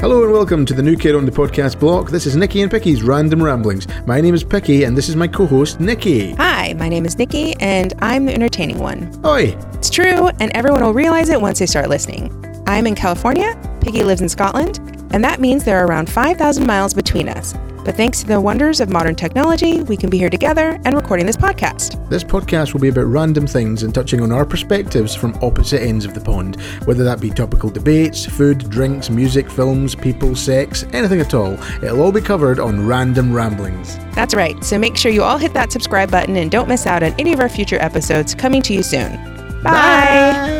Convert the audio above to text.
Hello and welcome to the new kid on the podcast block. This is Nicki and Picky's Random Ramblings. My name is Picky and this is my co-host Nicki. Hi, my name is Nicki, and I'm the entertaining one. Oi! It's true, and everyone will realize it once they start listening. I'm in California, Picky lives in Scotland, and that means there are around 5,000 miles between us. But thanks to the wonders of modern technology, we can be here together and recording this podcast. This podcast will be about random things and touching on our perspectives from opposite ends of the pond, whether that be topical debates, food, drinks, music, films, people, sex, anything at all. It'll all be covered on Random Ramblings. That's right, so make sure you all hit that subscribe button and don't miss out on any of our future episodes coming to you soon. Bye. Bye.